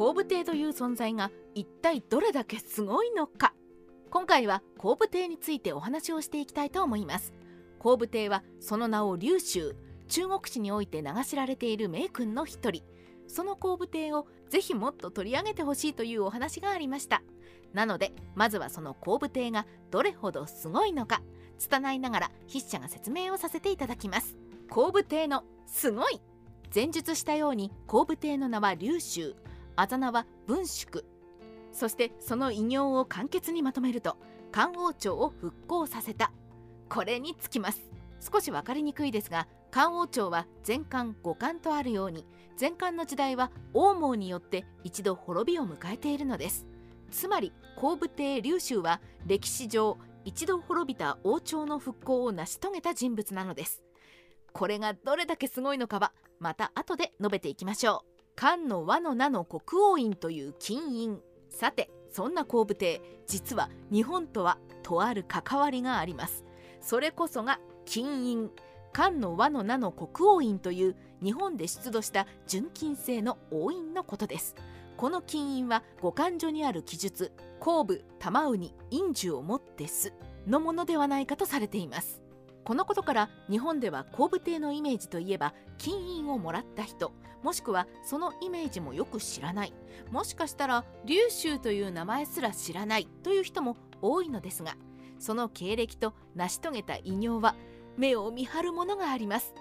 後部帝という存在が一体どれだけすごいのか。今回は後部帝についてお話をしていきたいと思います。後部帝はその名を劉州中国史において名が知られている名君の一人。その後部帝をぜひもっと取り上げてほしいというお話がありました。なのでまずはその後部帝がどれほどすごいのか拙いながら筆者が説明をさせていただきます。後部帝のすごい。前述したように後部帝の名は劉州。あざ名は文宿そしてその偉業を簡潔にまとめると漢王朝を復興させた。これにつきます。少し分かりにくいですが漢王朝は前漢五漢とあるように前漢の時代は王毛によって一度滅びを迎えているのです。つまり後部帝劉州は歴史上一度滅びた王朝の復興を成し遂げた人物なのです。これがどれだけすごいのかはまた後で述べていきましょう。漢の和の名の国王院という金院さてそんな後部帝実は日本とはとある関わりがあります。それこそが金院漢の和の名の国王院という日本で出土した純金製の王院のことです。この金印は五漢所にある記述後部玉ウニ印樹をもってすのものではないかとされています。このことから日本では後部帝のイメージといえば金印をもらった人もしくはそのイメージもよく知らないもしかしたら劉州という名前すら知らないという人も多いのですがその経歴と成し遂げた偉業は目を見張るものがあります。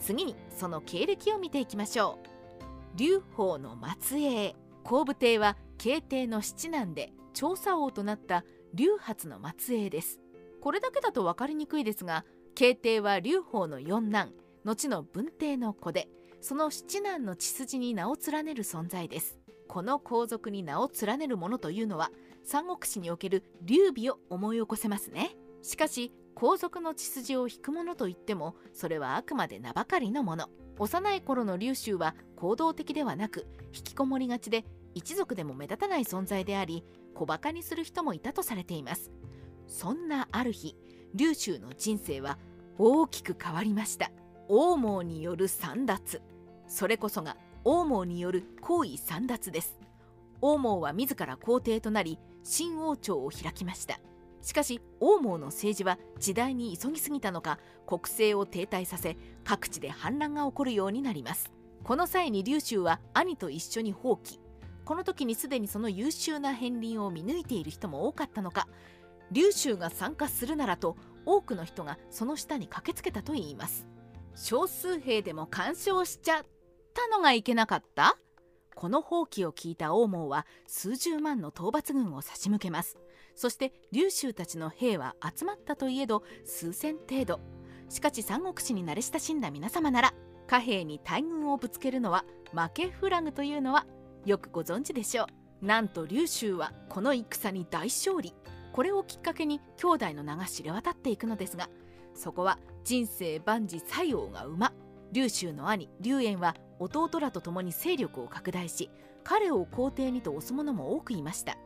次にその経歴を見ていきましょう。劉邦の末裔後部帝は慶帝の七男で調査王となった劉発の末裔です。これだけだと分かりにくいですが慶帝は劉邦の四男後の文帝の子でその七男の血筋に名を連ねる存在です。この皇族に名を連ねるものというのは三国志における劉備を思い起こせますね。しかし皇族の血筋を引くものといってもそれはあくまで名ばかりのもの。幼い頃の劉州は行動的ではなく引きこもりがちで一族でも目立たない存在であり小バカにする人もいたとされています。そんなある日劉州の人生は大きく変わりました。王毛による散奪。それこそが王毛による皇位散奪です。王毛は自ら皇帝となり新王朝を開きました。しかし王毛の政治は時代に急ぎすぎたのか国政を停滞させ各地で反乱が起こるようになります。この際に劉州は兄と一緒に放棄この時にすでにその優秀な片鱗を見抜いている人も多かったのか。劉州が参加するならと多くの人がその下に駆けつけたといいます。少数兵でも干渉しちゃったのがいけなかった？この放棄を聞いた王毛は数十万の討伐軍を差し向けます。そして劉州たちの兵は集まったといえど数千程度。しかし三国志に慣れ親しんだ皆様なら貨幣に大軍をぶつけるのは負けフラグというのはよくご存知でしょう。なんと劉州はこの戦に大勝利。これをきっかけに兄弟の名が知れ渡っていくのですがそこは人生万事西王が馬劉州の兄劉淵は弟らと共に勢力を拡大し彼を皇帝にと押す者も多くいました。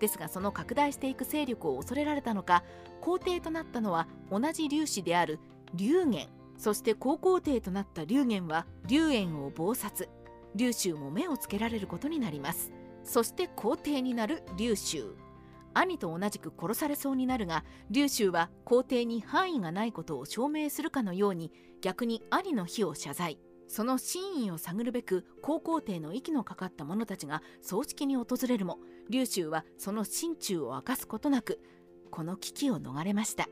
ですがその拡大していく勢力を恐れられたのか皇帝となったのは同じ劉氏である劉元そして高皇帝となった劉元は劉淵を謀殺。劉州も目をつけられることになります。そして皇帝になる劉州兄と同じく殺されそうになるが劉州は皇帝に範囲がないことを証明するかのように逆に兄の非を謝罪。その真意を探るべく高皇帝の息のかかった者たちが葬式に訪れるも劉州はその心中を明かすことなくこの危機を逃れました。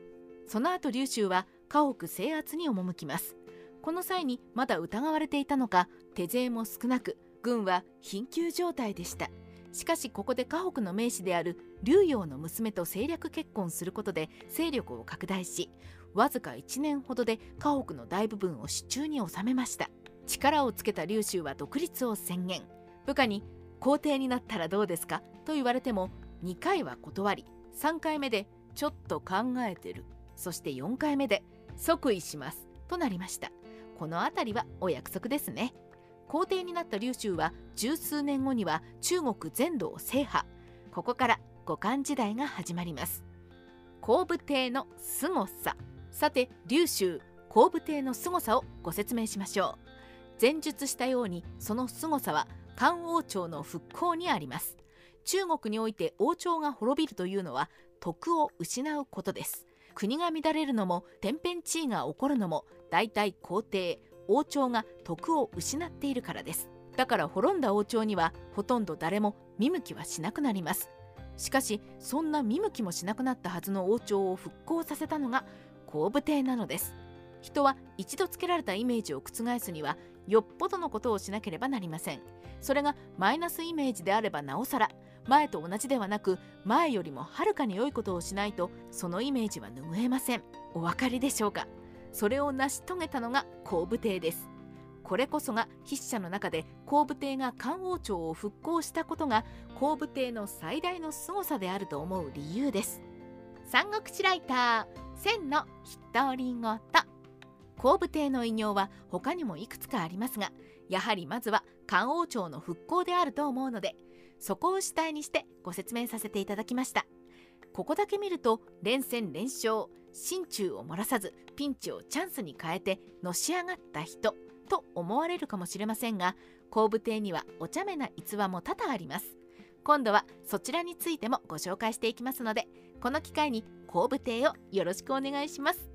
その後劉州は家屋制圧に赴きます。この際にまだ疑われていたのか手勢も少なく軍は緊急状態でした。しかしここで家北の名士である劉陽の娘と政略結婚することで勢力を拡大しわずか1年ほどで家北の大部分を手中に収めました。力をつけた劉州は独立を宣言。部下に皇帝になったらどうですか？と言われても2回は断り3回目でちょっと考えてる。そして4回目で即位します。となりました。この辺りはお約束ですね。皇帝になった劉州は十数年後には中国全土を制覇。ここから五漢時代が始まります。後部帝の凄さ。さて劉州後部帝の凄さをご説明しましょう。前述したようにその凄さは漢王朝の復興にあります。中国において王朝が滅びるというのは徳を失うことです。国が乱れるのも天変地異が起こるのも大体皇帝王朝が徳を失っているからです。だから滅んだ王朝にはほとんど誰も見向きはしなくなります。しかしそんな見向きもしなくなったはずの王朝を復興させたのが後武帝なのです。人は一度つけられたイメージを覆すにはよっぽどのことをしなければなりません。それがマイナスイメージであればなおさら前と同じではなく前よりもはるかに良いことをしないとそのイメージは拭えません。お分かりでしょうか？それを成し遂げたのが後武帝です。これこそが筆者の中で後武帝が漢王朝を復興したことが後武帝の最大の凄さであると思う理由です。三国志ライター千の独り言後武帝の偉業は他にもいくつかありますがやはりまずは漢王朝の復興であると思うのでそこを主体にしてご説明させていただきました。ここだけ見ると連戦連勝心中を漏らさずピンチをチャンスに変えてのし上がった人と思われるかもしれませんが後武帝にはお茶目な逸話も多々あります。今度はそちらについてもご紹介していきますのでこの機会に後部亭をよろしくお願いします。